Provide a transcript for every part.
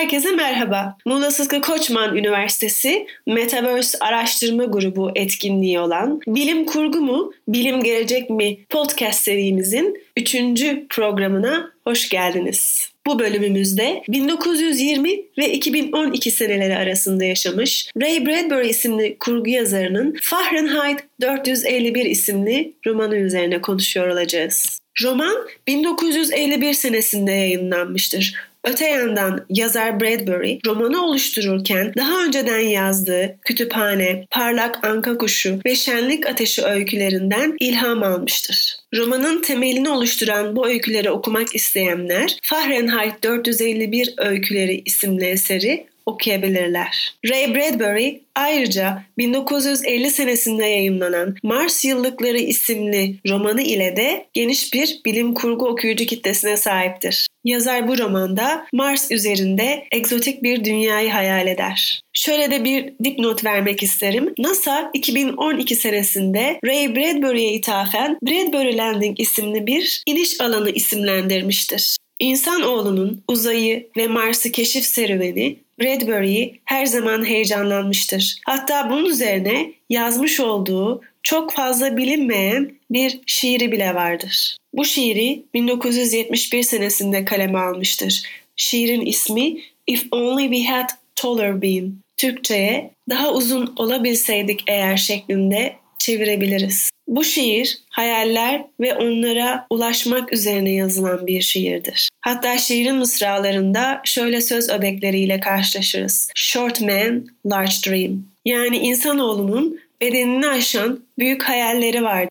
Herkese merhaba. Muğla Sıtkı Koçman Üniversitesi Metaverse Araştırma Grubu etkinliği olan Bilim Kurgu mu, Bilim Gelecek mi podcast serimizin 3. programına hoş geldiniz. Bu bölümümüzde 1920 ve 2012 seneleri arasında yaşamış Ray Bradbury isimli kurgu yazarının Fahrenheit 451 isimli romanı üzerine konuşuyor olacağız. Roman 1951 senesinde yayınlanmıştır. Öte yandan yazar Bradbury romanı oluştururken daha önceden yazdığı Kütüphane, Parlak Anka Kuşu ve Şenlik Ateşi öykülerinden ilham almıştır. Romanın temelini oluşturan bu öyküleri okumak isteyenler Fahrenheit 451 Öyküleri isimli eseri okuyabilirler. Ray Bradbury ayrıca 1950 senesinde yayınlanan Mars Yıllıkları isimli romanı ile de geniş bir bilim kurgu okuyucu kitlesine sahiptir. Yazar bu romanda Mars üzerinde egzotik bir dünyayı hayal eder. Şöyle de bir dipnot vermek isterim. NASA 2012 senesinde Ray Bradbury'ye ithafen Bradbury Landing isimli bir iniş alanı isimlendirmiştir. İnsanoğlunun uzayı ve Mars'ı keşif serüveni Bradbury'yi her zaman heyecanlanmıştır. Hatta bunun üzerine yazmış olduğu çok fazla bilinmeyen bir şiiri bile vardır. Bu şiiri 1971 senesinde kaleme almıştır. Şiirin ismi If Only We Had Taller Been. Türkçe'ye daha uzun olabilseydik eğer şeklinde çevirebiliriz. Bu şiir hayaller ve onlara ulaşmak üzerine yazılan bir şiirdir. Hatta şiirin mısralarında şöyle söz öbekleriyle karşılaşırız. Short man, large dream. Yani insanoğlunun bedenini aşan büyük hayalleri var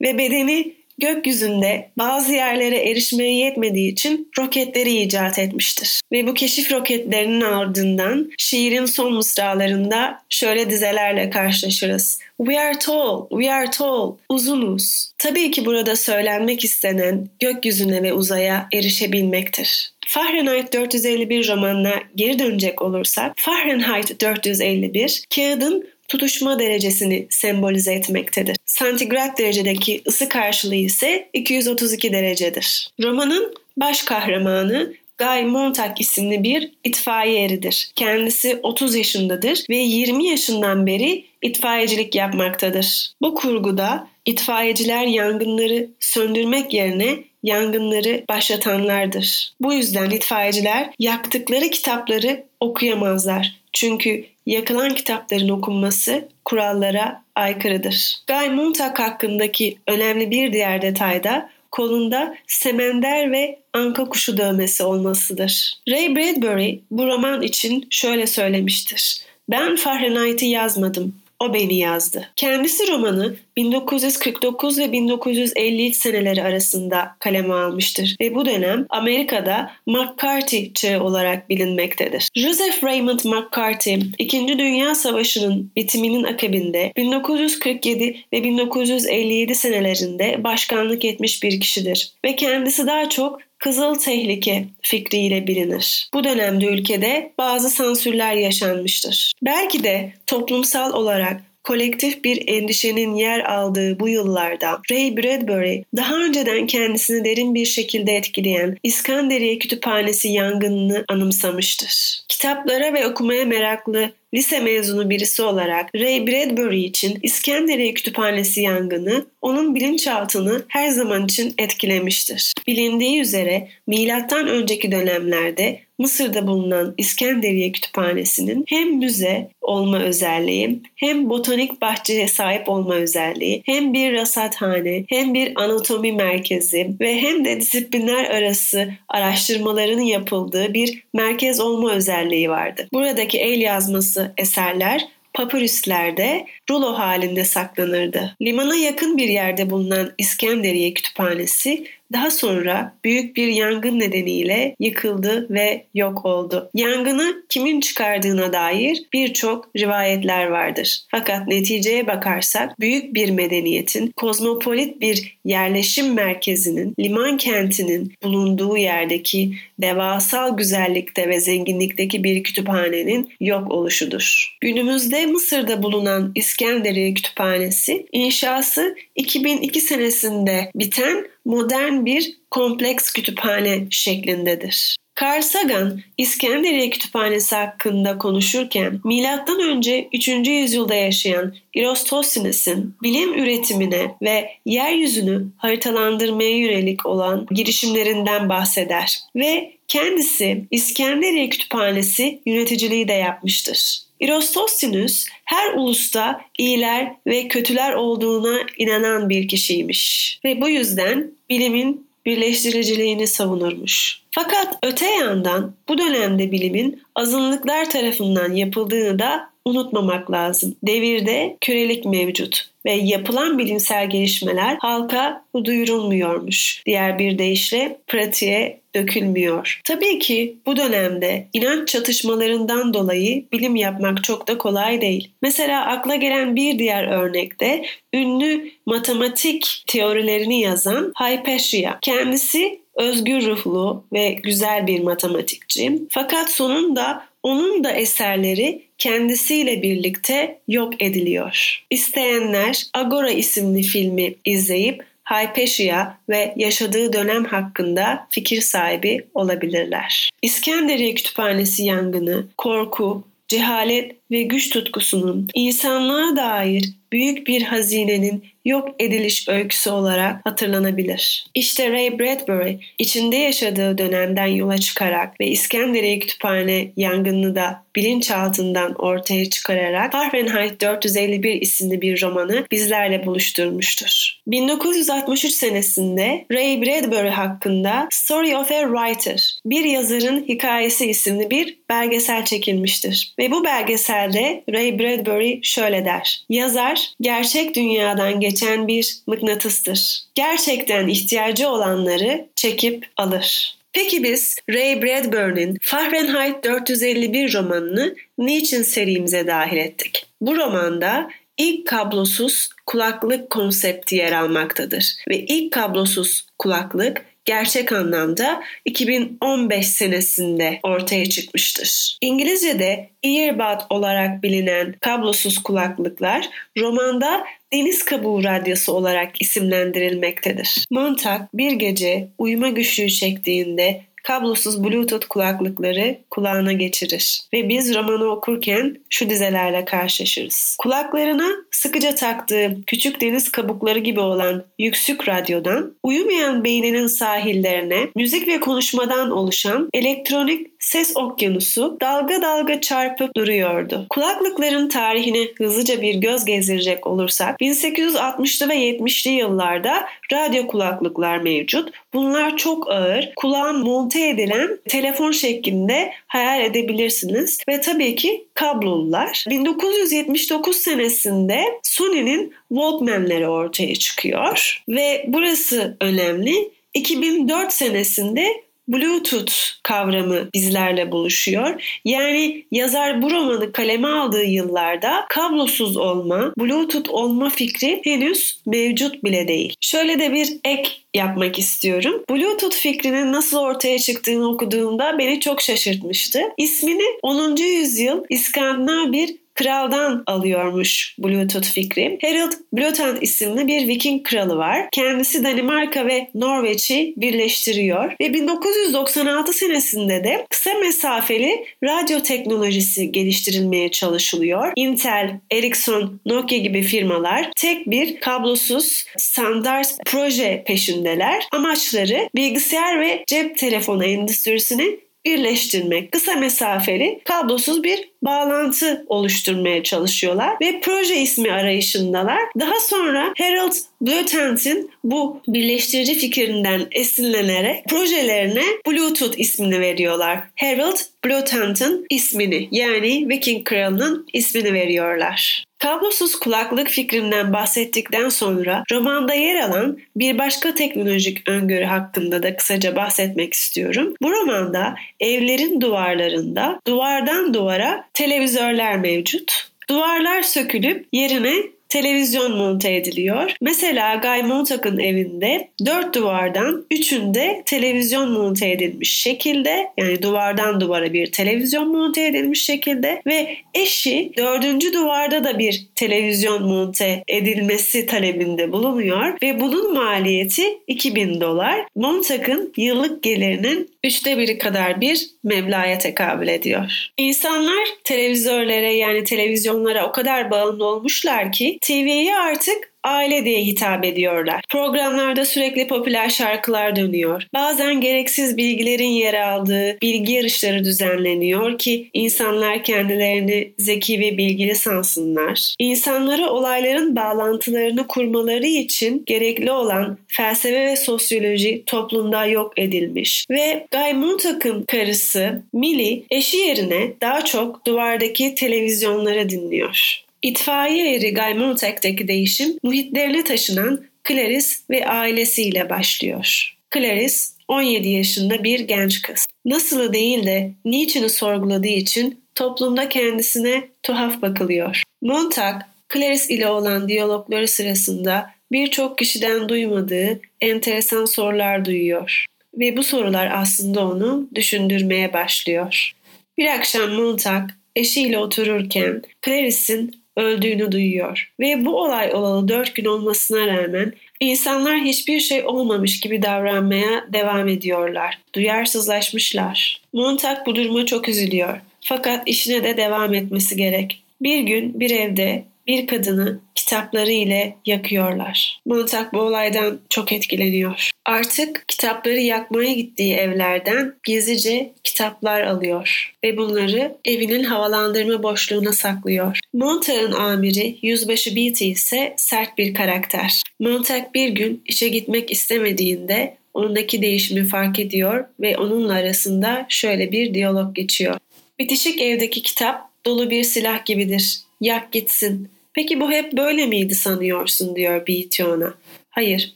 ve bedeni gökyüzünde bazı yerlere erişmeye yetmediği için roketleri icat etmiştir. Ve bu keşif roketlerinin ardından şiirin son mısralarında şöyle dizelerle karşılaşırız. We are tall, we are tall, uzunuz. Tabii ki burada söylenmek istenen gökyüzüne ve uzaya erişebilmektir. Fahrenheit 451 romanına geri dönecek olursak Fahrenheit 451 kağıdın tutuşma derecesini sembolize etmektedir. Santigrat derecedeki ısı karşılığı ise 232 derecedir. Romanın baş kahramanı Guy Montag isimli bir itfaiye eridir. Kendisi 30 yaşındadır ve 20 yaşından beri itfaiyecilik yapmaktadır. Bu kurguda itfaiyeciler yangınları söndürmek yerine yangınları başlatanlardır. Bu yüzden itfaiyeciler yaktıkları kitapları okuyamazlar. Çünkü yakılan kitapların okunması kurallara aykırıdır. Guy Montag hakkındaki önemli bir diğer detay da kolunda semender ve anka kuşu dövmesi olmasıdır. Ray Bradbury bu roman için şöyle söylemiştir. Ben Fahrenheit'i yazmadım. O beni yazdı. Kendisi romanı 1949 ve 1953 seneleri arasında kaleme almıştır ve bu dönem Amerika'da McCarthy çağı olarak bilinmektedir. Joseph Raymond McCarthy, İkinci Dünya Savaşı'nın bitiminin akabinde 1947 ve 1957 senelerinde başkanlık etmiş bir kişidir ve kendisi daha çok Kızıl Tehlike fikriyle bilinir. Bu dönemde ülkede bazı sansürler yaşanmıştır. Belki de toplumsal olarak kolektif bir endişenin yer aldığı bu yıllarda Ray Bradbury daha önceden kendisini derin bir şekilde etkileyen İskenderiye Kütüphanesi yangınını anımsamıştır. Kitaplara ve okumaya meraklı lise mezunu birisi olarak Ray Bradbury için İskenderiye Kütüphanesi yangını onun bilinçaltını her zaman için etkilemiştir. Bilindiği üzere milattan önceki dönemlerde Mısır'da bulunan İskenderiye Kütüphanesi'nin hem müze olma özelliği, hem botanik bahçeye sahip olma özelliği, hem bir rasathane, hem bir anatomi merkezi ve hem de disiplinler arası araştırmaların yapıldığı bir merkez olma özelliği vardı. Buradaki el yazması eserler papyrüslerde rulo halinde saklanırdı. Limana yakın bir yerde bulunan İskenderiye Kütüphanesi daha sonra büyük bir yangın nedeniyle yıkıldı ve yok oldu. Yangını kimin çıkardığına dair birçok rivayetler vardır. Fakat neticeye bakarsak büyük bir medeniyetin, kozmopolit bir yerleşim merkezinin, liman kentinin bulunduğu yerdeki devasal güzellikte ve zenginlikteki bir kütüphanenin yok oluşudur. Günümüzde Mısır'da bulunan İskenderiye Kütüphanesi inşası 2002 senesinde biten modern bir kompleks kütüphane şeklindedir. Carl Sagan İskenderiye Kütüphanesi hakkında konuşurken M.Ö. 3. yüzyılda yaşayan Eratosthenes'in bilim üretimine ve yeryüzünü haritalandırmaya yönelik olan girişimlerinden bahseder ve kendisi İskenderiye Kütüphanesi yöneticiliği de yapmıştır. Eratosthenes her ulusta iyiler ve kötüler olduğuna inanan bir kişiymiş ve bu yüzden bilimin birleştiriciliğini savunurmuş. Fakat öte yandan bu dönemde bilimin azınlıklar tarafından yapıldığını da unutmamak lazım. Devirde kölelik mevcut ve yapılan bilimsel gelişmeler halka duyurulmuyormuş. Diğer bir deyişle pratiğe dökülmüyor. Tabii ki bu dönemde inanç çatışmalarından dolayı bilim yapmak çok da kolay değil. Mesela akla gelen bir diğer örnekte ünlü matematik teorilerini yazan Hypatia. Kendisi özgür ruhlu ve güzel bir matematikçi. Fakat sonunda onun da eserleri kendisiyle birlikte yok ediliyor. İsteyenler Agora isimli filmi izleyip Hypatia ve yaşadığı dönem hakkında fikir sahibi olabilirler. İskenderiye Kütüphanesi yangını, korku, cehalet ve güç tutkusunun insanlığa dair büyük bir hazinenin yok ediliş öyküsü olarak hatırlanabilir. İşte Ray Bradbury içinde yaşadığı dönemden yola çıkarak ve İskenderiye Kütüphane yangınını da bilinçaltından ortaya çıkararak Fahrenheit 451 isimli bir romanı bizlerle buluşturmuştur. 1963 senesinde Ray Bradbury hakkında Story of a Writer, bir yazarın hikayesi isimli bir belgesel çekilmiştir. Ve bu belgeselde Ray Bradbury şöyle der. Yazar gerçek dünyadan geçen bir mıknatıstır. Gerçekten ihtiyacı olanları çekip alır. Peki biz Ray Bradbury'nin Fahrenheit 451 romanını niçin serimize dahil ettik? Bu romanda ilk kablosuz kulaklık konsepti yer almaktadır ve ilk kablosuz kulaklık gerçek anlamda 2015 senesinde ortaya çıkmıştır. İngilizce'de earbud olarak bilinen kablosuz kulaklıklar romanda deniz kabuğu radyosu olarak isimlendirilmektedir. Montag bir gece uyuma güçlüğü çektiğinde kablosuz bluetooth kulaklıkları kulağına geçirir ve biz romanı okurken şu dizelerle karşılaşırız. Kulaklarına sıkıca taktığı küçük deniz kabukları gibi olan yüksük radyodan uyumayan beyninin sahillerine müzik ve konuşmadan oluşan elektronik ses okyanusu dalga dalga çarpıp duruyordu. Kulaklıkların tarihine hızlıca bir göz gezdirecek olursak 1860'lı ve 70'li yıllarda radyo kulaklıklar mevcut. Bunlar çok ağır, kulağın monte edilen telefon şeklinde hayal edebilirsiniz ve tabii ki kablolular. 1979 senesinde Sony'nin Walkman'leri ortaya çıkıyor ve burası önemli. 2004 senesinde Bluetooth kavramı bizlerle buluşuyor. Yani yazar bu romanı kaleme aldığı yıllarda kablosuz olma, Bluetooth olma fikri henüz mevcut bile değil. Şöyle de bir ek yapmak istiyorum. Bluetooth fikrinin nasıl ortaya çıktığını okuduğumda beni çok şaşırtmıştı. İsmini 10. yüzyıl İskandinav bir kraldan alıyormuş Bluetooth fikri. Harold Blåtand isimli bir Viking kralı var. Kendisi Danimarka ve Norveç'i birleştiriyor ve 1996 senesinde de kısa mesafeli radyo teknolojisi geliştirilmeye çalışılıyor. Intel, Ericsson, Nokia gibi firmalar tek bir kablosuz standart proje peşindeler. Amaçları bilgisayar ve cep telefonu endüstrisini birleştirmek, kısa mesafeli kablosuz bir bağlantı oluşturmaya çalışıyorlar ve proje ismi arayışındalar. Daha sonra Harold Blötent'in bu birleştirici fikrinden esinlenerek projelerine Bluetooth ismini veriyorlar. Harold Blötent'in ismini yani Viking kralının ismini veriyorlar. Kablosuz kulaklık fikrinden bahsettikten sonra romanda yer alan bir başka teknolojik öngörü hakkında da kısaca bahsetmek istiyorum. Bu romanda evlerin duvarlarında duvardan duvara televizörler mevcut. Duvarlar sökülüp yerine televizyon monte ediliyor. Mesela Guy Montag'ın evinde dört duvardan üçünde televizyon monte edilmiş şekilde yani duvardan duvara bir televizyon monte edilmiş şekilde ve eşi dördüncü duvarda da bir televizyon monte edilmesi talebinde bulunuyor ve bunun maliyeti 2000 dolar. Montag'ın yıllık gelirinin üçte biri kadar bir meblağa tekabül ediyor. İnsanlar televizörlere yani televizyonlara o kadar bağımlı olmuşlar ki TV'yi artık aile diye hitap ediyorlar. Programlarda sürekli popüler şarkılar dönüyor. Bazen gereksiz bilgilerin yer aldığı bilgi yarışları düzenleniyor ki insanlar kendilerini zeki ve bilgili sansınlar. İnsanlara olayların bağlantılarını kurmaları için gerekli olan felsefe ve sosyoloji toplumda yok edilmiş. Ve Guy Montag'ın karısı Millie eşi yerine daha çok duvardaki televizyonları dinliyor. İtfaiye eri Guy Montag'daki değişim muhitlerine taşınan Clarice ve ailesiyle başlıyor. Clarice 17 yaşında bir genç kız. Nasılı değil de niçini sorguladığı için toplumda kendisine tuhaf bakılıyor. Montag, Clarice ile olan diyalogları sırasında birçok kişiden duymadığı enteresan sorular duyuyor. Ve bu sorular aslında onu düşündürmeye başlıyor. Bir akşam Montag eşiyle otururken Clarice'in öldüğünü duyuyor. Ve bu olay olalı dört gün olmasına rağmen insanlar hiçbir şey olmamış gibi davranmaya devam ediyorlar. Duyarsızlaşmışlar. Montag bu duruma çok üzülüyor. Fakat işine de devam etmesi gerek. Bir gün bir evde bir kadını kitapları ile yakıyorlar. Montag bu olaydan çok etkileniyor. Artık kitapları yakmaya gittiği evlerden gizlice kitaplar alıyor ve bunları evinin havalandırma boşluğuna saklıyor. Montag'ın amiri Yüzbaşı Beatty ise sert bir karakter. Montag bir gün işe gitmek istemediğinde onundaki değişimi fark ediyor ve onunla arasında şöyle bir diyalog geçiyor. Bitişik evdeki kitap dolu bir silah gibidir. Yak gitsin. Peki bu hep böyle miydi sanıyorsun diyor Beatty ona. Hayır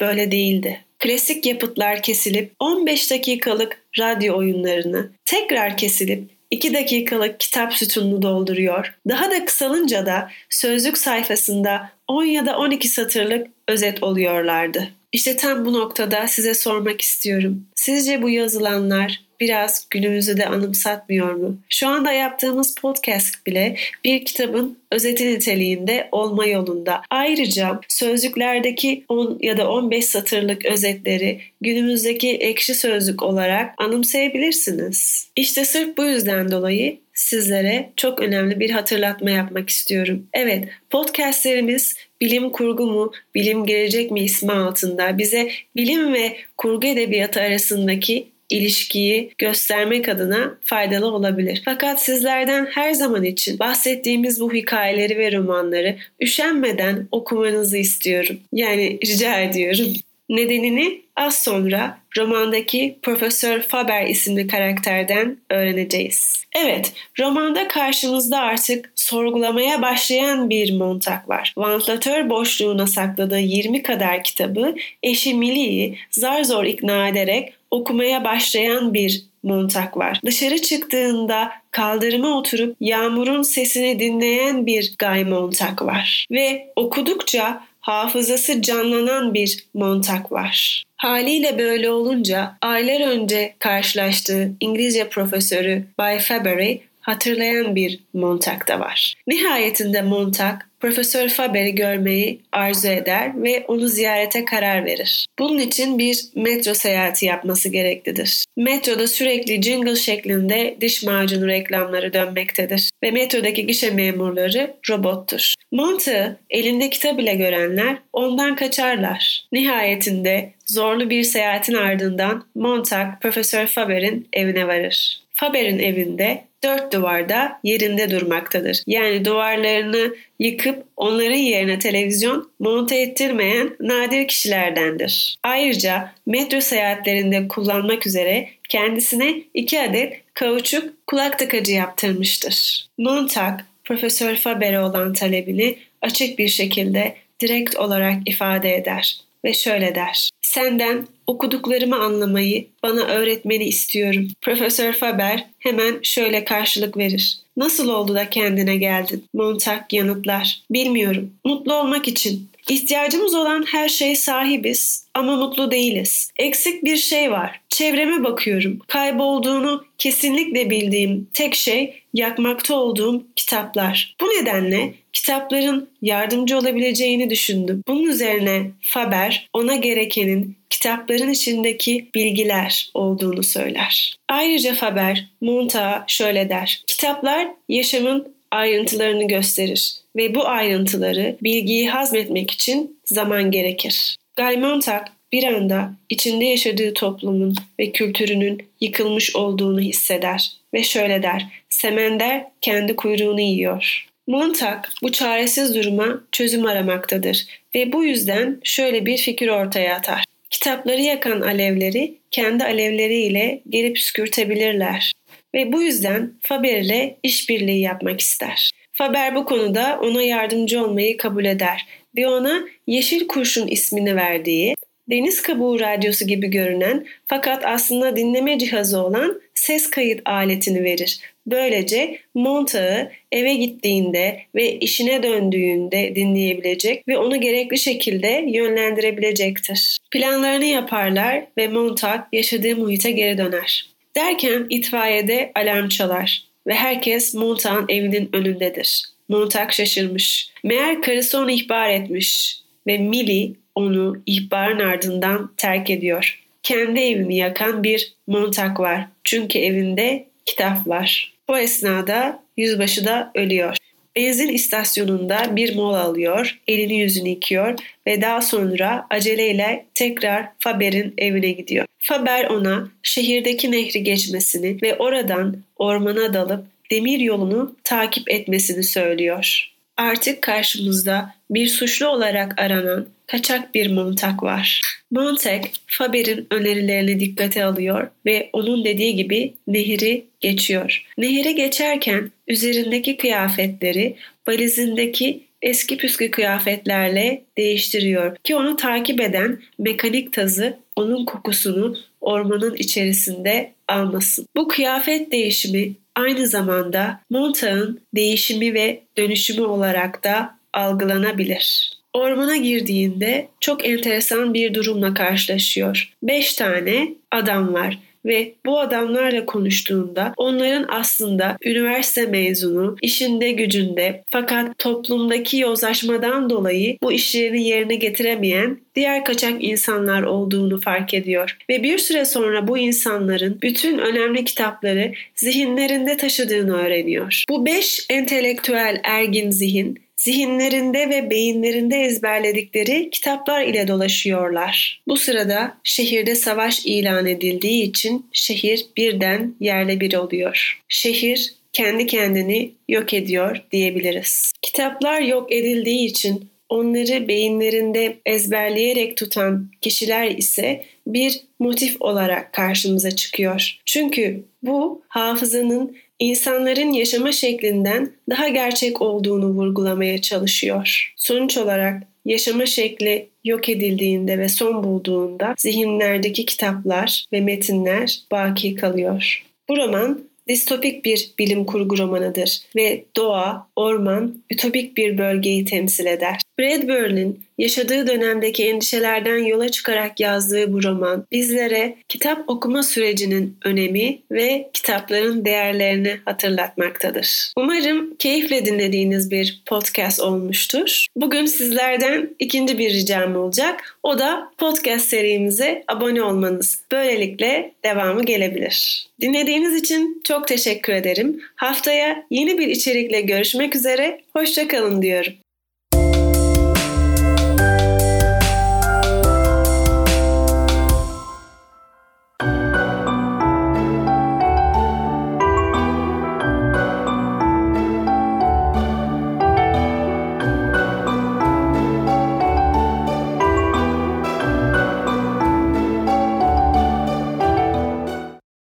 böyle değildi. Klasik yapıtlar kesilip 15 dakikalık radyo oyunlarını tekrar kesilip 2 dakikalık kitap sütununu dolduruyor. Daha da kısalınca da sözlük sayfasında 10 ya da 12 satırlık özet oluyorlardı. İşte tam bu noktada size sormak istiyorum. Sizce bu yazılanlar biraz günümüzü de anımsatmıyor mu? Şu anda yaptığımız podcast bile bir kitabın özeti niteliğinde olma yolunda. Ayrıca sözlüklerdeki 10 ya da 15 satırlık özetleri günümüzdeki ekşi sözlük olarak anımsayabilirsiniz. İşte sırf bu yüzden dolayı sizlere çok önemli bir hatırlatma yapmak istiyorum. Evet, podcastlerimiz bilim kurgu mu, bilim gelecek mi ismi altında bize bilim ve kurgu edebiyatı arasındaki ilişkiyi göstermek adına faydalı olabilir. Fakat sizlerden her zaman için bahsettiğimiz bu hikayeleri ve romanları üşenmeden okumanızı istiyorum. Yani rica ediyorum. Nedenini az sonra romandaki Profesör Faber isimli karakterden öğreneceğiz. Evet, romanda karşımızda artık sorgulamaya başlayan bir Montag var. Vantilatör boşluğuna sakladığı 20 kadar kitabı eşi Millie'yi zar zor ikna ederek okumaya başlayan bir Montag var. Dışarı çıktığında kaldırıma oturup yağmurun sesini dinleyen bir Guy Montag var. Ve okudukça hafızası canlanan bir Montag var. Haliyle böyle olunca aylar önce karşılaştığı İngilizce profesörü Bay Faber'i hatırlayan bir Montag da var. Nihayetinde Montag Profesör Faber'i görmeyi arzu eder ve onu ziyarete karar verir. Bunun için bir metro seyahati yapması gereklidir. Metroda sürekli jingle şeklinde diş macunu reklamları dönmektedir ve metrodaki gişe memurları robottur. Montag'ı elinde kitap ile görenler ondan kaçarlar. Nihayetinde zorlu bir seyahatin ardından Montag Profesör Faber'in evine varır. Faber'in evinde dört duvarda yerinde durmaktadır. Yani duvarlarını yıkıp onların yerine televizyon monte ettirmeyen nadir kişilerdendir. Ayrıca metro seyahatlerinde kullanmak üzere kendisine iki adet kauçuk kulak takacı yaptırmıştır. Montag, Profesör Faber'e olan talebini açık bir şekilde direkt olarak ifade eder ve şöyle der. Senden okuduklarımı anlamayı bana öğretmeni istiyorum. Profesör Faber hemen şöyle karşılık verir. Nasıl oldu da kendine geldin? Montag yanıtlar. Bilmiyorum. Mutlu olmak için. İhtiyacımız olan her şey sahibiz ama mutlu değiliz. Eksik bir şey var. Çevreme bakıyorum. Kaybolduğunu kesinlikle bildiğim tek şey yakmakta olduğum kitaplar. Bu nedenle kitapların yardımcı olabileceğini düşündüm. Bunun üzerine Faber ona gerekenin kitapların içindeki bilgiler olduğunu söyler. Ayrıca Faber Montag'a şöyle der. Kitaplar yaşamın ayrıntılarını gösterir ve bu ayrıntıları bilgiyi hazmetmek için zaman gerekir. Guy Montag bir anda içinde yaşadığı toplumun ve kültürünün yıkılmış olduğunu hisseder ve şöyle der. Semender kendi kuyruğunu yiyor. Montag bu çaresiz duruma çözüm aramaktadır ve bu yüzden şöyle bir fikir ortaya atar. Kitapları yakan alevleri kendi alevleriyle geri püskürtebilirler ve bu yüzden Faber ile işbirliği yapmak ister. Faber bu konuda ona yardımcı olmayı kabul eder ve ona Yeşil Kurşun ismini verdiği deniz kabuğu radyosu gibi görünen fakat aslında dinleme cihazı olan ses kayıt aletini verir. Böylece Montag'ı eve gittiğinde ve işine döndüğünde dinleyebilecek ve onu gerekli şekilde yönlendirebilecektir. Planlarını yaparlar ve Montag yaşadığı muhite geri döner. Derken itfaiyede alarm çalar ve herkes Montag'ın evinin önündedir. Montag şaşırmış. Meğer karısı onu ihbar etmiş ve Millie onu ihbarın ardından terk ediyor. Kendi evini yakan bir Montag var. Çünkü evinde kitap var. Bu esnada yüzbaşı da ölüyor. Benzin istasyonunda bir mola alıyor, elini yüzünü yıkıyor ve daha sonra aceleyle tekrar Faber'in evine gidiyor. Faber ona şehirdeki nehri geçmesini ve oradan ormana dalıp demir yolunu takip etmesini söylüyor. Artık karşımızda bir suçlu olarak aranan kaçak bir Montag var. Montag, Faber'in önerilerini dikkate alıyor ve onun dediği gibi nehri geçiyor. Nehri geçerken üzerindeki kıyafetleri valizindeki eski püskü kıyafetlerle değiştiriyor ki onu takip eden mekanik tazı onun kokusunu ormanın içerisinde almasın. Bu kıyafet değişimi aynı zamanda Montag'ın değişimi ve dönüşümü olarak da algılanabilir. Ormana girdiğinde çok enteresan bir durumla karşılaşıyor. Beş tane adam var ve bu adamlarla konuştuğunda onların aslında üniversite mezunu, işinde gücünde fakat toplumdaki yozlaşmadan dolayı bu işlerini yerine getiremeyen diğer kaçak insanlar olduğunu fark ediyor. Ve bir süre sonra bu insanların bütün önemli kitapları zihinlerinde taşıdığını öğreniyor. Bu beş entelektüel ergin zihin zihinlerinde ve beyinlerinde ezberledikleri kitaplar ile dolaşıyorlar. Bu sırada şehirde savaş ilan edildiği için şehir birden yerle bir oluyor. Şehir kendi kendini yok ediyor diyebiliriz. Kitaplar yok edildiği için onları beyinlerinde ezberleyerek tutan kişiler ise bir motif olarak karşımıza çıkıyor. Çünkü bu hafızanın insanların yaşama şeklinden daha gerçek olduğunu vurgulamaya çalışıyor. Sonuç olarak yaşama şekli yok edildiğinde ve son bulduğunda zihinlerdeki kitaplar ve metinler baki kalıyor. Bu roman distopik bir bilim kurgu romanıdır ve doğa, orman, ütopik bir bölgeyi temsil eder. Bradbury'nin yaşadığı dönemdeki endişelerden yola çıkarak yazdığı bu roman bizlere kitap okuma sürecinin önemi ve kitapların değerlerini hatırlatmaktadır. Umarım keyifle dinlediğiniz bir podcast olmuştur. Bugün sizlerden ikinci bir ricam olacak. O da podcast serimize abone olmanız. Böylelikle devamı gelebilir. Dinlediğiniz için çok teşekkür ederim. Haftaya yeni bir içerikle görüşmek üzere. Hoşçakalın diyorum.